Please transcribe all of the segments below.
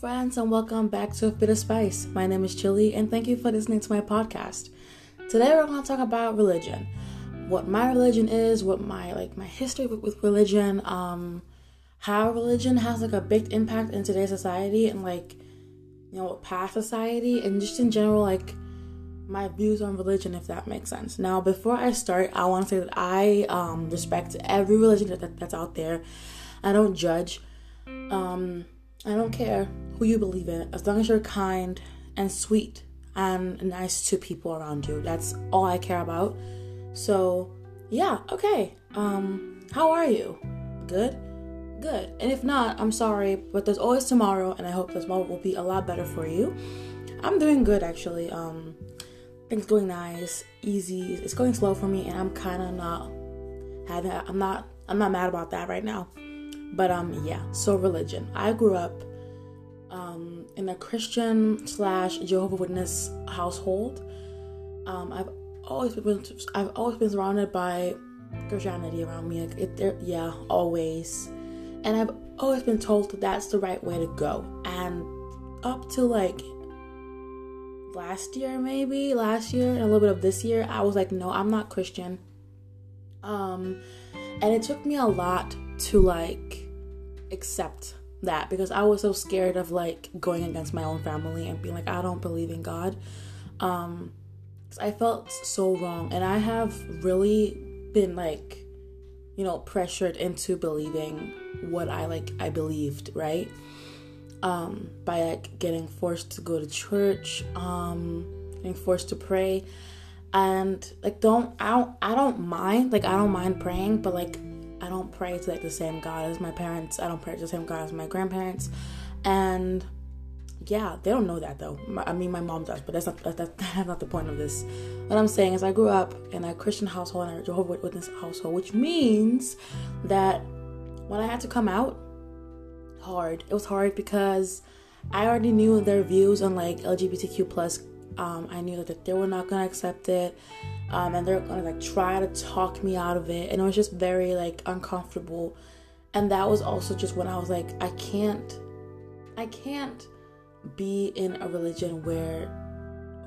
friends, and welcome back to A Bit of Spice. My name is Chili, and thank you for listening to my podcast. Today, we're going to talk about religion, what my religion is, what my like my history with, religion, um, how religion has like a big impact in today's society, and like you know past society, and just in general, like my views on religion, if that makes sense. Now, before I start, I want to say that I um, respect every religion that, that, that's out there. I don't judge. Um, I don't care who you believe in, as long as you're kind and sweet and nice to people around you. That's all I care about. So, yeah, okay. Um, how are you? Good? Good. And if not, I'm sorry, but there's always tomorrow, and I hope tomorrow will be a lot better for you. I'm doing good actually. Um, things going nice, easy. It's going slow for me, and I'm kind of not having. I'm not. I'm not mad about that right now. But um, yeah. So religion. I grew up um in a Christian slash Jehovah Witness household. Um, I've always been. I've always been surrounded by Christianity around me. Like it, there, yeah, always. And I've always been told that that's the right way to go. And up to like last year maybe last year and a little bit of this year i was like no i'm not christian um and it took me a lot to like accept that because i was so scared of like going against my own family and being like i don't believe in god. Um i felt so wrong and i have really been like you know pressured into believing what i like i believed right? Um, by like getting forced to go to church, um, getting forced to pray, and like don't I don't I don't mind like I don't mind praying, but like I don't pray to like the same God as my parents. I don't pray to the same God as my grandparents, and yeah, they don't know that though. I mean, my mom does, but that's not that, that's not the point of this. What I'm saying is, I grew up in a Christian household and a Jehovah Witness household, which means that when I had to come out hard. It was hard because I already knew their views on like LGBTQ plus. Um, I knew that they were not gonna accept it, um, and they're gonna like try to talk me out of it, and it was just very like uncomfortable. And that was also just when I was like, I can't, I can't be in a religion where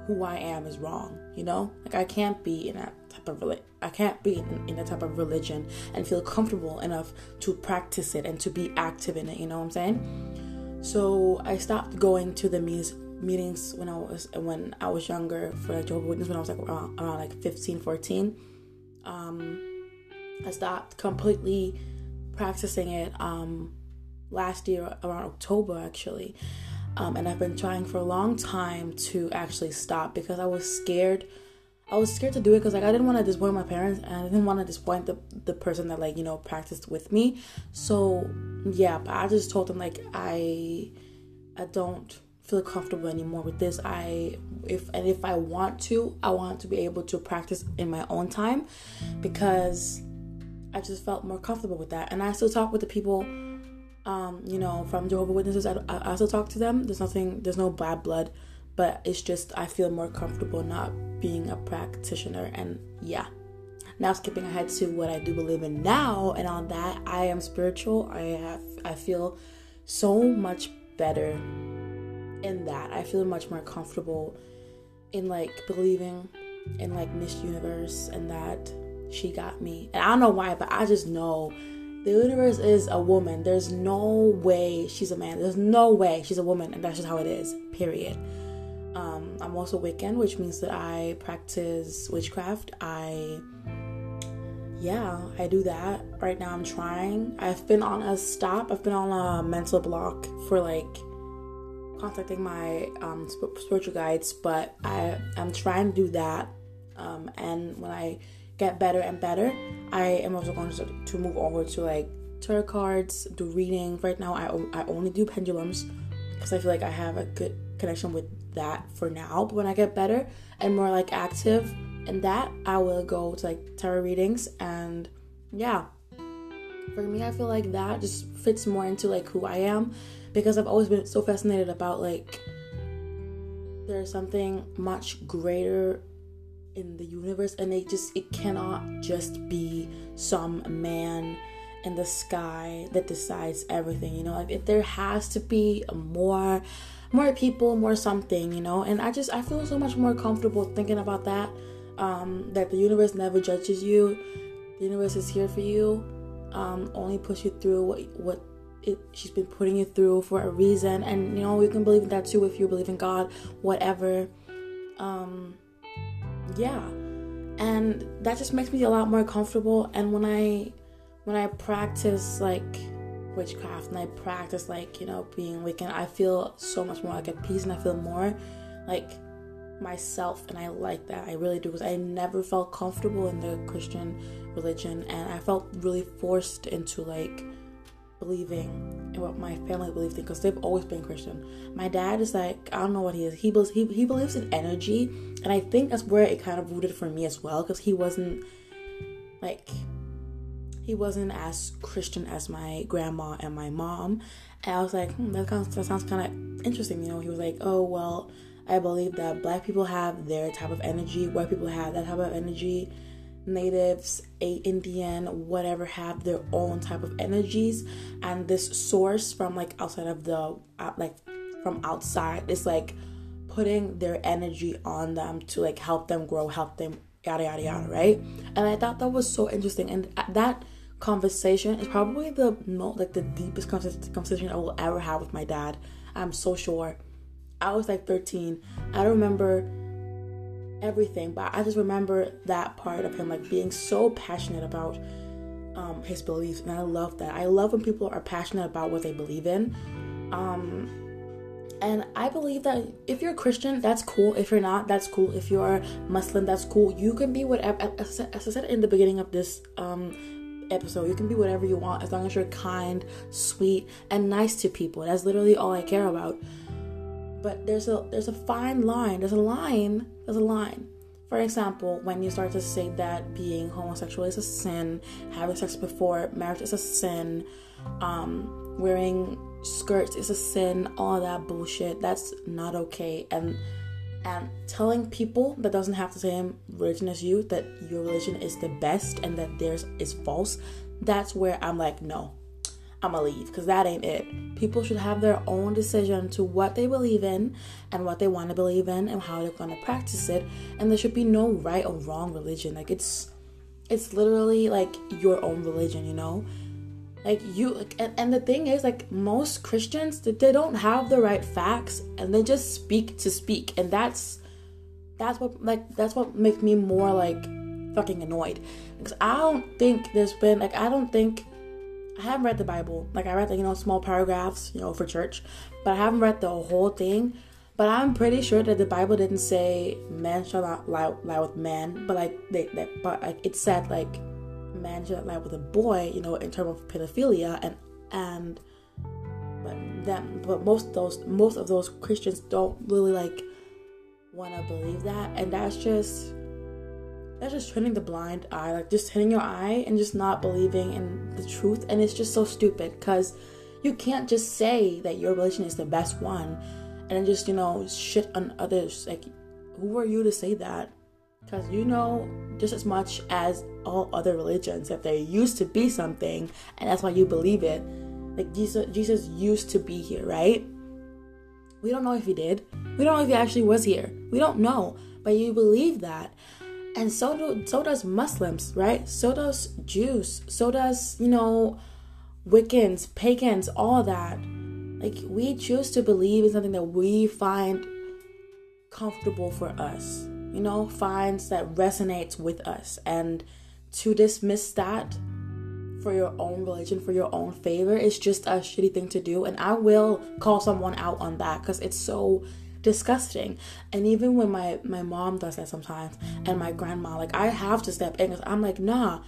who I am is wrong. You know, like I can't be in that type of religion. I can't be in, in that type of religion and feel comfortable enough to practice it and to be active in it. You know what I'm saying? So I stopped going to the meetings meetings when I was when I was younger for like Jehovah's Witness when I was like around, around like 15, 14. Um, I stopped completely practicing it um, last year around October actually. Um, and I've been trying for a long time to actually stop because I was scared. I was scared to do it because like I didn't want to disappoint my parents and I didn't want to disappoint the the person that like you know practiced with me. So yeah, but I just told them like I I don't feel comfortable anymore with this. I if and if I want to, I want to be able to practice in my own time because I just felt more comfortable with that. And I still talk with the people um, you know, from Jehovah Witnesses. I, I also talk to them. There's nothing, there's no bad blood, but it's just I feel more comfortable not being a practitioner. And yeah, now skipping ahead to what I do believe in now, and on that, I am spiritual. I have, I feel so much better in that. I feel much more comfortable in like believing in like Miss Universe and that she got me. And I don't know why, but I just know the universe is a woman. There's no way she's a man. There's no way she's a woman, and that's just how it is. Period. Um, I'm also Wiccan, which means that I practice witchcraft. I, yeah, I do that. Right now, I'm trying. I've been on a stop. I've been on a mental block for like contacting my um, spiritual guides, but I I'm trying to do that. Um, and when I get better and better, I am also going to, to move over to like tarot cards, do reading. Right now, I, I only do pendulums because I feel like I have a good connection with that for now. But when I get better and more like active in that, I will go to like tarot readings and yeah. For me, I feel like that just fits more into like who I am because I've always been so fascinated about like there's something much greater in the universe and it just it cannot just be some man in the sky that decides everything, you know? Like if there has to be more more people, more something, you know? And I just I feel so much more comfortable thinking about that. Um, that the universe never judges you. The universe is here for you. Um, only push you through what what it, she's been putting you through for a reason. And you know you can believe in that too if you believe in god whatever. Um yeah. And that just makes me a lot more comfortable. And when i when i practice like witchcraft and i practice like you know being wiccan i feel so much more like at peace and i feel more like myself and i like that i really do because i never felt comfortable in the christian religion and i felt really forced into like believing in what my family believed in because they've always been Christian. My dad is like I don't know what he is. He believes he, he believes in energy, and I think that's where it kind of rooted for me as well because he wasn't like he wasn't as Christian as my grandma and my mom. And I was like, hmm, that, of, that sounds kind of interesting. You know, he was like, oh well, I believe that black people have their type of energy, white people have that type of energy natives, a Indian, whatever have their own type of energies, and this source from like outside of the uh, like from outside is like putting their energy on them to like help them grow, help them yada yada yada, right? And I thought that was so interesting, and that conversation is probably the most like the deepest conversation I will ever have with my dad. I'm so sure. I was like 13. I remember everything, but I just remember that part of him like being so passionate about um, his beliefs, and I love that. I love when people are passionate about what they believe in. Um, and I believe that if you're a Christian, that's cool. If you're not, that's cool. If you're Muslim, that's cool. You can be whatever. As I said in the beginning of this um, episode, you can be whatever you want as long as you're kind, sweet, and nice to people. That's literally all I care about but there's a there's a fine line there's a line there's a line. For example when you start to say that being homosexual is a sin having sex before marriage is a sin um, wearing skirts is a sin all that bullshit that's not okay. And and telling people that doesn't have the same religion as you that your religion is the best and that theirs is false that's where i'm like no I'ma leave because that ain't it. People should have their own decision to what they believe in and what they want to believe in and how they're gonna practice it. And there should be no right or wrong religion. Like it's it's literally like your own religion, you know? Like you and, and the thing is like most Christians they don't have the right facts and they just speak to speak and that's that's what like that's what makes me more like fucking annoyed because I don't think there's been like I don't think I haven't read the Bible. Like I read the you know small paragraphs, you know, for church, but I haven't read the whole thing. But I'm pretty sure that the Bible didn't say man shall not lie, lie with man, but like they, they but like it said like man shall not lie with a boy, you know, in terms of pedophilia and and but them but most of those most of those Christians don't really like want to believe that, and that's just that's just turning the blind eye, like just turning your eye and just not believing in the truth. And it's just so stupid because you can't just say that your religion is the best one and just, you know, shit on others. Like, who are you to say that? Because you know just as much as all other religions that there used to be something and that's why you believe it. Like, Jesus, Jesus used to be here, right? We don't know if he did. We don't know if he actually was here. We don't know. But you believe that and so do so does Muslims, right? So does Jews. So does you know Wiccans, pagans, all that. Like we choose to believe in something that we find comfortable for us. You know, finds that resonates with us, and to dismiss that for your own religion, for your own favor, is just a shitty thing to do. And I will call someone out on that because it's so disgusting. And even when my my mom does that sometimes, and my grandma, like I have to step in because I'm like, nah.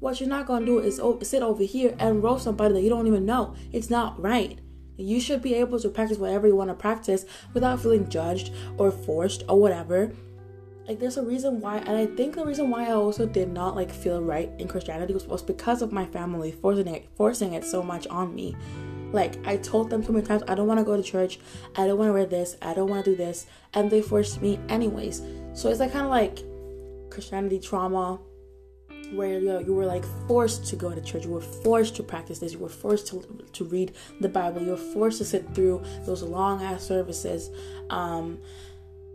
What you're not gonna do is sit over here and roast somebody that you don't even know. It's not right. You should be able to practice whatever you want to practice without feeling judged or forced or whatever. Like there's a reason why, and I think the reason why I also did not like feel right in Christianity was, was because of my family forcing it, forcing it so much on me. Like I told them so many times, I don't want to go to church. I don't want to wear this. I don't want to do this, and they forced me anyways. So it's like kind of like Christianity trauma, where you, know, you were like forced to go to church, you were forced to practice this, you were forced to, to read the Bible, you were forced to sit through those long ass services. Um,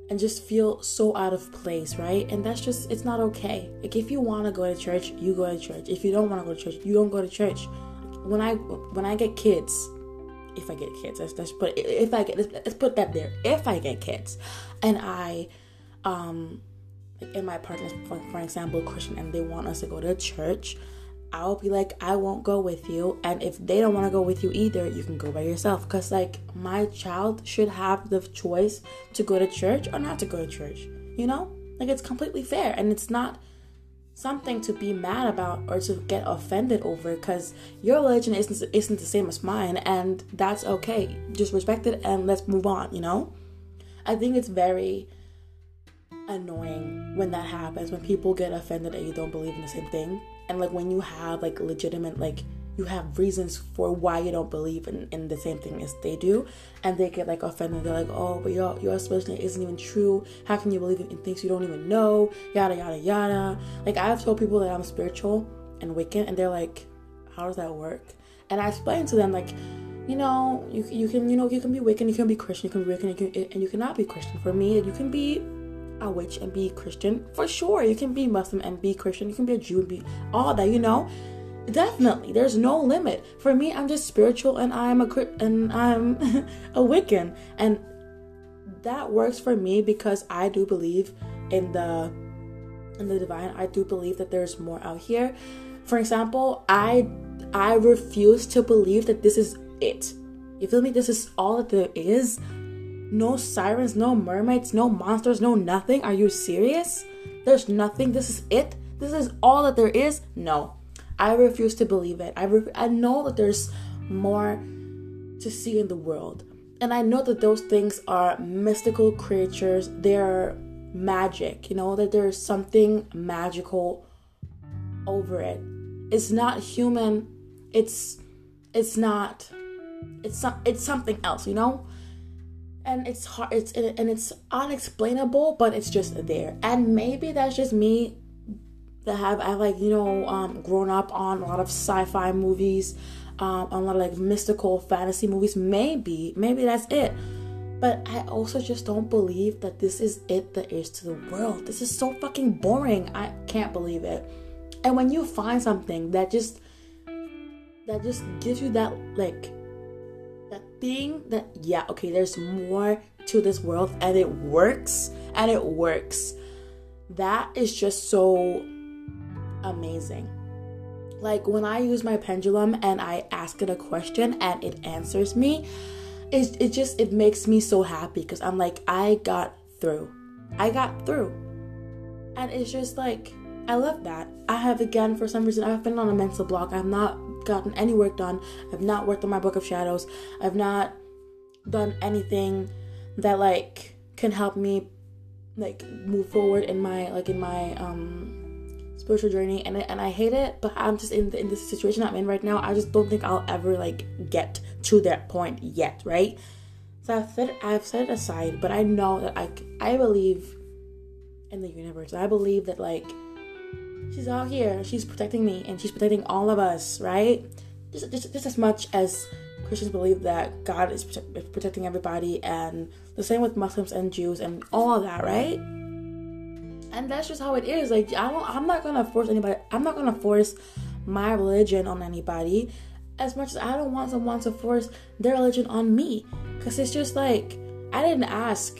and just feel so out of place, right? And that's just it's not okay. Like if you want to go to church, you go to church. If you don't want to go to church, you don't go to church. When I when I get kids, if I get kids, let's, let's put if I get let's, let's put that there. If I get kids, and I, um, like in my partner's for, for example Christian, and they want us to go to church, I'll be like, I won't go with you. And if they don't want to go with you either, you can go by yourself. Because, like, my child should have the choice to go to church or not to go to church. You know? Like, it's completely fair. And it's not something to be mad about or to get offended over because your religion isn't, isn't the same as mine. And that's okay. Just respect it and let's move on, you know? I think it's very annoying when that happens, when people get offended that you don't believe in the same thing and like when you have like legitimate like you have reasons for why you don't believe in, in the same thing as they do. And they get like offended. They're like oh but your your explanation isn't even true. How can you believe in things you don't even know? Yada yada yada. Like i've told people that i'm spiritual and wiccan and they're like how does that work? And i explain to them like you know you, you can you know you can be wiccan you can be christian you can be wiccan you can, and you cannot be christian for me. You can be a witch and be Christian. For sure, you can be Muslim and be Christian. You can be a Jew and be all that. You know, definitely. There's no limit. For me, I'm just spiritual and I'm a and I'm a Wiccan, and that works for me because I do believe in the in the divine. I do believe that there's more out here. For example, I I refuse to believe that this is it. You feel me? This is all that there is no sirens, no mermaids, no monsters, no nothing. Are you serious? There's nothing. This is it. This is all that there is. No, I refuse to believe it. I re- I know that there's more to see in the world, and I know that those things are mystical creatures. They're magic. You know that there's something magical over it. It's not human. It's it's not. It's some. It's something else. You know and it's hard it's and it's unexplainable but it's just there and maybe that's just me that have I like you know um, grown up on a lot of sci-fi movies um, on a lot of like mystical fantasy movies. Maybe maybe that's it. But I also just don't believe that this is it that is to the world. This is so fucking boring. I can't believe it. And when you find something that just that just gives you that like that thing that yeah okay there's more to this world and it works and it works. That is just so amazing. Like when i use my pendulum and i ask it a question and it answers me it, it just it makes me so happy because i'm like i got through. I got through. And it's just like i love that. I have again for some reason i've been on a mental block. I've not gotten any work done. I've not worked on my book of shadows. I've not done anything that like can help me like move forward in my like in my um spiritual journey and and I hate it but I'm just in the, in this situation I'm in right now. I just don't think I'll ever like get to that point yet right? So I've set I've set it aside but I know that I I believe in the universe. I believe that like she's out here. She's protecting me and she's protecting all of us right? Just, just, just as much as christians believe that god is protecting everybody and the same with muslims and jews and all that right and that's just how it is like I don't, i'm not gonna force anybody i'm not gonna force my religion on anybody as much as i don't want someone to force their religion on me because it's just like i didn't ask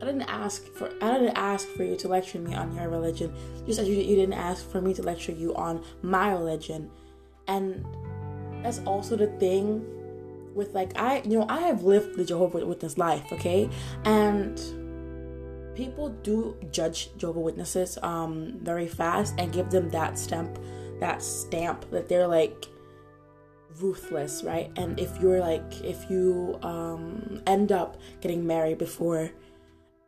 I didn't ask for I didn't ask for you to lecture me on your religion, just as you, you didn't ask for me to lecture you on my religion. And that's also the thing with like I you know I have lived the Jehovah Witness life, okay? And people do judge Jehovah Witnesses um very fast and give them that stamp that stamp that they're like ruthless, right? And if you're like if you um end up getting married before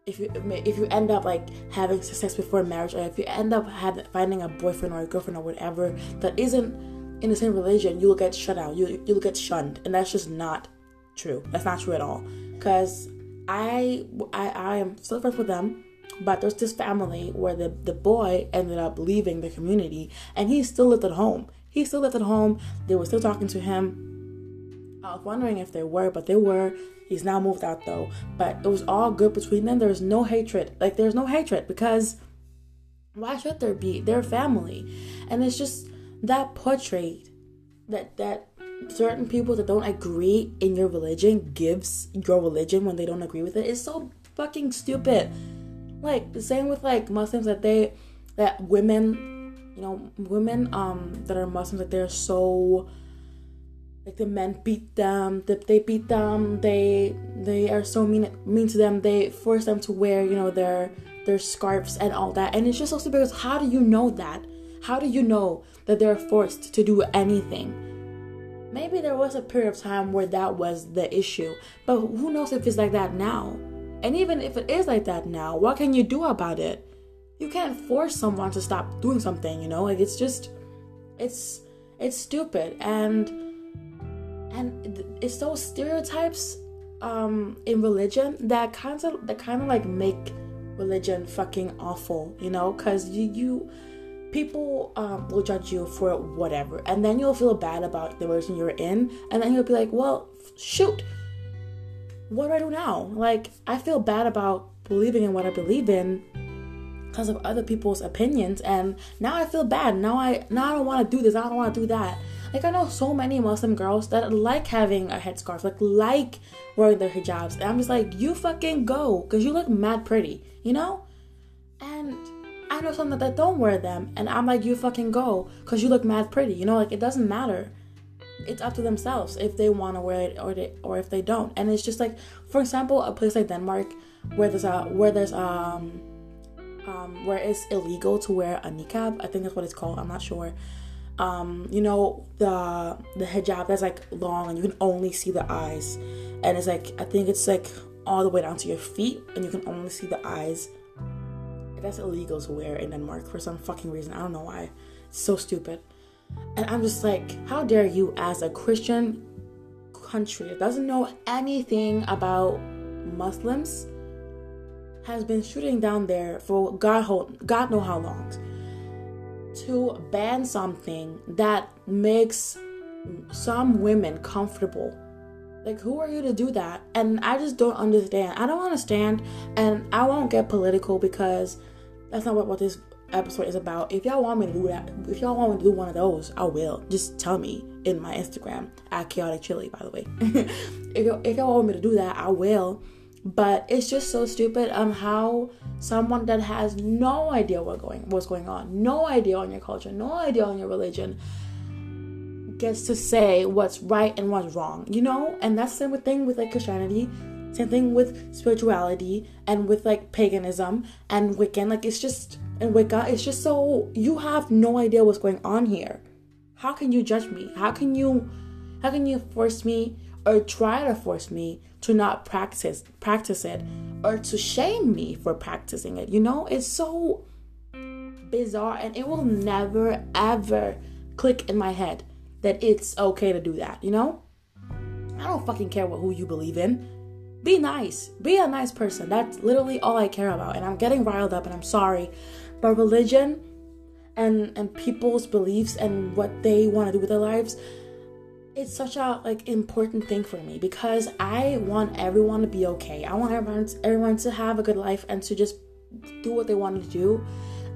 if you if you end up like having success before marriage or if you end up have, finding a boyfriend or a girlfriend or whatever that isn't in the same religion you'll get shut out. You, you'll get shunned. And that's just not true. That's not true at all. Because I, I i am still friends with them But there's this family where the, the boy ended up leaving the community and he still lived at home. He still lived at home. They were still talking to him. I was wondering if they were, but they were. He's now moved out though. But it was all good between them. There's no hatred. Like there's no hatred because why should there be? They're family. And it's just that portrait that that certain people that don't agree in your religion gives your religion when they don't agree with it is so fucking stupid. Like the same with like Muslims that they that women, you know, women um that are Muslims that they're so like the men beat them, that they beat them, they they are so mean mean to them, they force them to wear, you know, their their scarves and all that. And it's just so stupid because how do you know that? How do you know that they're forced to do anything? Maybe there was a period of time where that was the issue, but who knows if it's like that now? And even if it is like that now, what can you do about it? You can't force someone to stop doing something, you know? Like it's just it's it's stupid and and it's those stereotypes um in religion that kind of that kind of like make religion fucking awful, you know? Cuz you you people um, will judge you for whatever and then you'll feel bad about the religion you're in and then you'll be like well shoot what do i do now? Like i feel bad about believing in what i believe in because of other people's opinions and now i feel bad. Now i now i don't want to do this i don't want to do that. Like i know so many muslim girls that like having a headscarf like like wearing their hijabs and i'm just like you fucking go because you look mad pretty you know? And I know some that don't wear them, and I'm like, you fucking go, cause you look mad pretty. You know, like it doesn't matter. It's up to themselves if they want to wear it or they, or if they don't. And it's just like, for example, a place like Denmark, where there's a where there's um um where it's illegal to wear a niqab. I think that's what it's called. I'm not sure. Um, you know the the hijab that's like long and you can only see the eyes, and it's like I think it's like all the way down to your feet, and you can only see the eyes that's illegal to wear in Denmark for some fucking reason. I don't know why. It's so stupid. And I'm just like, how dare you, as a Christian country that doesn't know anything about Muslims, has been shooting down there for God, God know how long, to ban something that makes some women comfortable. Like, who are you to do that? And I just don't understand. I don't understand, and I won't get political because that's not what, what this episode is about. If y'all want me to do that, if y'all want me to do one of those, I will. Just tell me in my Instagram at chaotic chili, by the way. if, y'all, if y'all want me to do that, I will. But it's just so stupid um how someone that has no idea what going what's going on, no idea on your culture, no idea on your religion, gets to say what's right and what's wrong, you know? And that's the same thing with like Christianity same thing with spirituality and with like paganism and Wiccan. Like it's just and Wicca, it's just so you have no idea what's going on here. How can you judge me? How can you how can you force me or try to force me to not practice practice it or to shame me for practicing it? You know, it's so bizarre and it will never ever click in my head that it's okay to do that, you know? I don't fucking care what who you believe in be nice. Be a nice person. That's literally all I care about. And I'm getting riled up and I'm sorry. But religion and and people's beliefs and what they want to do with their lives it's such a like important thing for me because I want everyone to be okay. I want everyone everyone to have a good life and to just do what they want to do.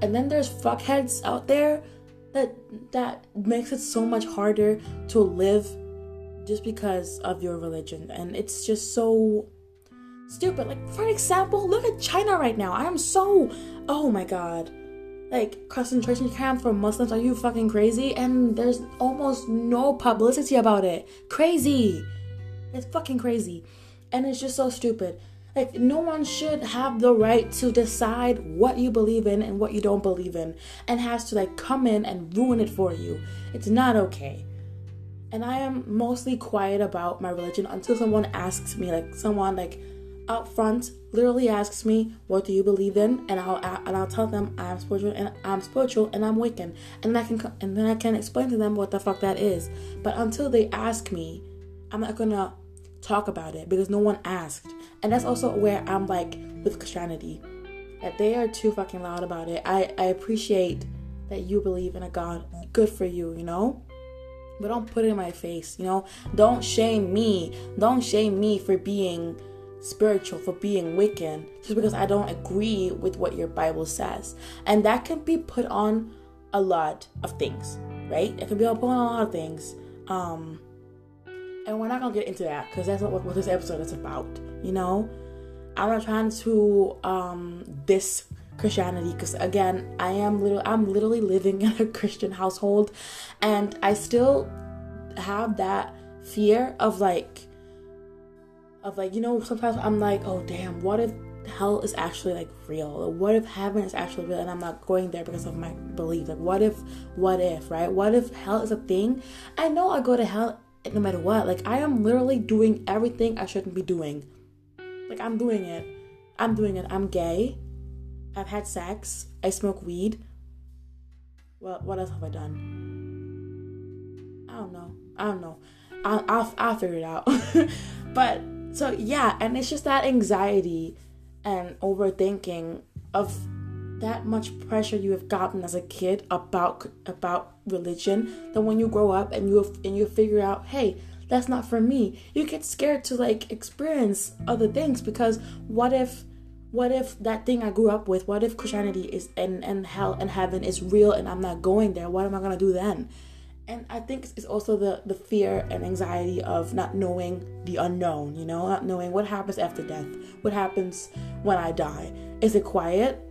And then there's fuckheads out there that that makes it so much harder to live just because of your religion and it's just so stupid. Like, for example, look at China right now. I am so, oh my god. Like, concentration camp for Muslims, are you fucking crazy? And there's almost no publicity about it. Crazy. It's fucking crazy. And it's just so stupid. Like, no one should have the right to decide what you believe in and what you don't believe in, and has to, like, come in and ruin it for you. It's not okay. And I am mostly quiet about my religion until someone asks me, like, someone, like, up front literally asks me what do you believe in and I'll and I'll tell them I'm spiritual and I'm spiritual and I'm Wiccan and I can and then I can explain to them what the fuck that is but until they ask me I'm not gonna talk about it because no one asked and that's also where I'm like with Christianity that they are too fucking loud about it. I, I appreciate that you believe in a God. Good for you, you know? But don't put it in my face, you know? Don't shame me. Don't shame me for being spiritual, for being Wiccan, just because I don't agree with what your Bible says. And that can be put on a lot of things, right? It can be put on a lot of things. Um, and we're not gonna get into that because that's not what, what this episode is about, you know? I'm not trying to um this Christianity because again, I am little I'm literally living in a Christian household and I still have that fear of like of like, you know, sometimes I'm like, oh damn, what if hell is actually like real? What if heaven is actually real and I'm not going there because of my belief? Like what if what if, right? What if hell is a thing? I know I go to hell no matter what. Like I am literally doing everything I shouldn't be doing. Like I'm doing it. I'm doing it. I'm gay. I've had sex. I smoke weed. Well, what else have I done? I don't know. I don't know. I'll, I'll, I'll figure it out. but so yeah, and it's just that anxiety and overthinking of that much pressure you have gotten as a kid about about religion that when you grow up and you and you figure out hey that's not for me. You get scared to like experience other things because what if what if that thing i grew up with what if christianity is and and hell and heaven is real and i'm not going there? What am i going to do then and i think it's also the the fear and anxiety of not knowing the unknown you know not knowing what happens after death what happens when i die is it quiet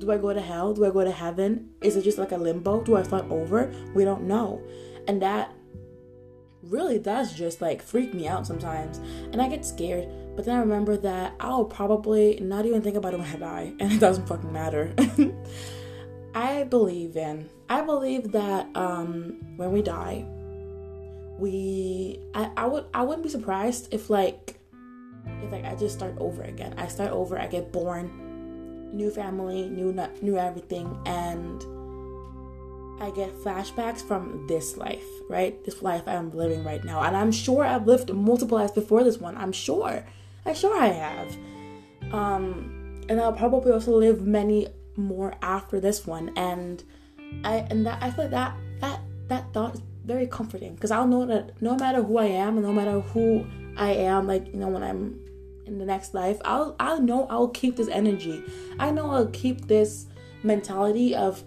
do I go to hell? Do I go to heaven? Is it just like a limbo? Do I start over? We don't know. And that really does just like freak me out sometimes. And I get scared. But then I remember that I'll probably not even think about it when I die. And it doesn't fucking matter. I believe in, I believe that um, when we die, we, I, I would, I wouldn't be surprised if like, if like I just start over again. I start over, I get born new family, new new everything, and I get flashbacks from this life, right? This life I'm living right now, and I'm sure I've lived multiple lives before this one. I'm sure, I'm sure I have, um, and I'll probably also live many more after this one, and I and that I feel like that that that thought is very comforting because I'll know that no matter who I am and no matter who I am, like you know when I'm in the next life, I'll i'll know I'll keep this energy. I know I'll keep this mentality of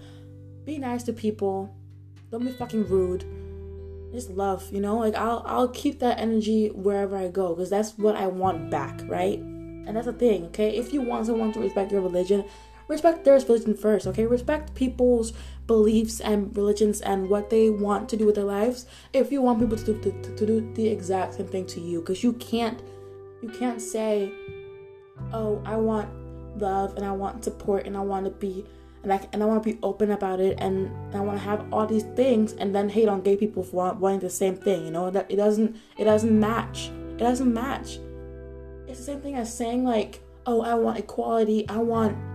be nice to people, don't be fucking rude. Just love, you know? Like I'll I'll keep that energy wherever I go because that's what I want back, right? And that's the thing, okay? If you want someone to respect your religion, respect their religion first, okay? Respect people's beliefs and religions and what they want to do with their lives. If you want people to do, to, to do the exact same thing to you, because you can't you can't say, "Oh, I want love and I want support and I want to be and I and I want to be open about it and I want to have all these things and then hate on gay people for wanting the same thing." You know that it doesn't it doesn't match. It doesn't match. It's the same thing as saying like, "Oh, I want equality. I want."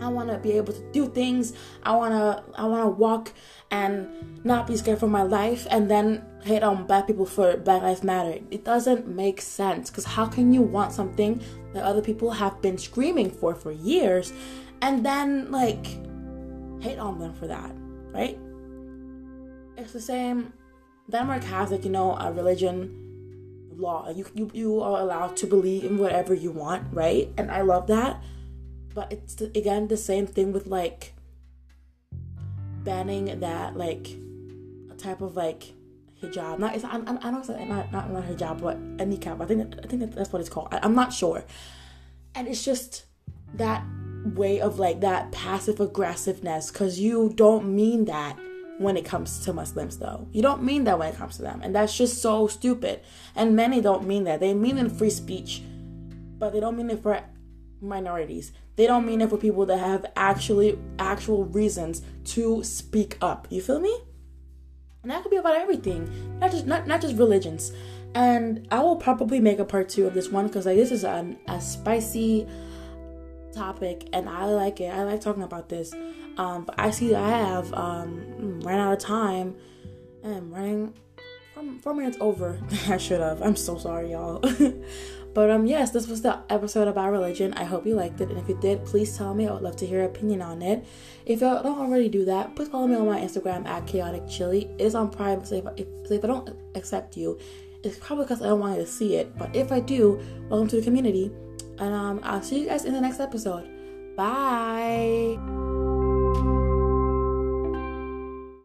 I want to be able to do things. I want to I want to walk and not be scared for my life and then hate on black people for Black Lives Matter. It doesn't make sense because how can you want something that other people have been screaming for for years and then like hate on them for that, right? It's the same. Denmark has like you know a religion law. You you you are allowed to believe in whatever you want, right? And I love that. But it's again the same thing with like banning that like a type of like hijab. Not it's I, I don't say not not not hijab, but a niqab. I think I think that's what it's called. I, I'm not sure. And it's just that way of like that passive aggressiveness because you don't mean that when it comes to Muslims though. You don't mean that when it comes to them. And that's just so stupid. And many don't mean that. They mean in free speech, but they don't mean it for minorities. They don't mean it for people that have actually actual reasons to speak up. You feel me? And that could be about everything, not just not not just religions. And I will probably make a part two of this one because like this is an, a spicy topic, and I like it. I like talking about this. Um, but I see I have um, ran out of time, and I'm running four minutes over. I should have. I'm so sorry, y'all. But um, yes, this was the episode about religion. I hope you liked it, and if you did, please tell me. I would love to hear your opinion on it. If you don't already do that, please follow me on my Instagram at chaotic chili. It is on private, so if, if, so if I don't accept you, it's probably because I don't want you to see it. But if I do, welcome to the community, and um, I'll see you guys in the next episode. Bye.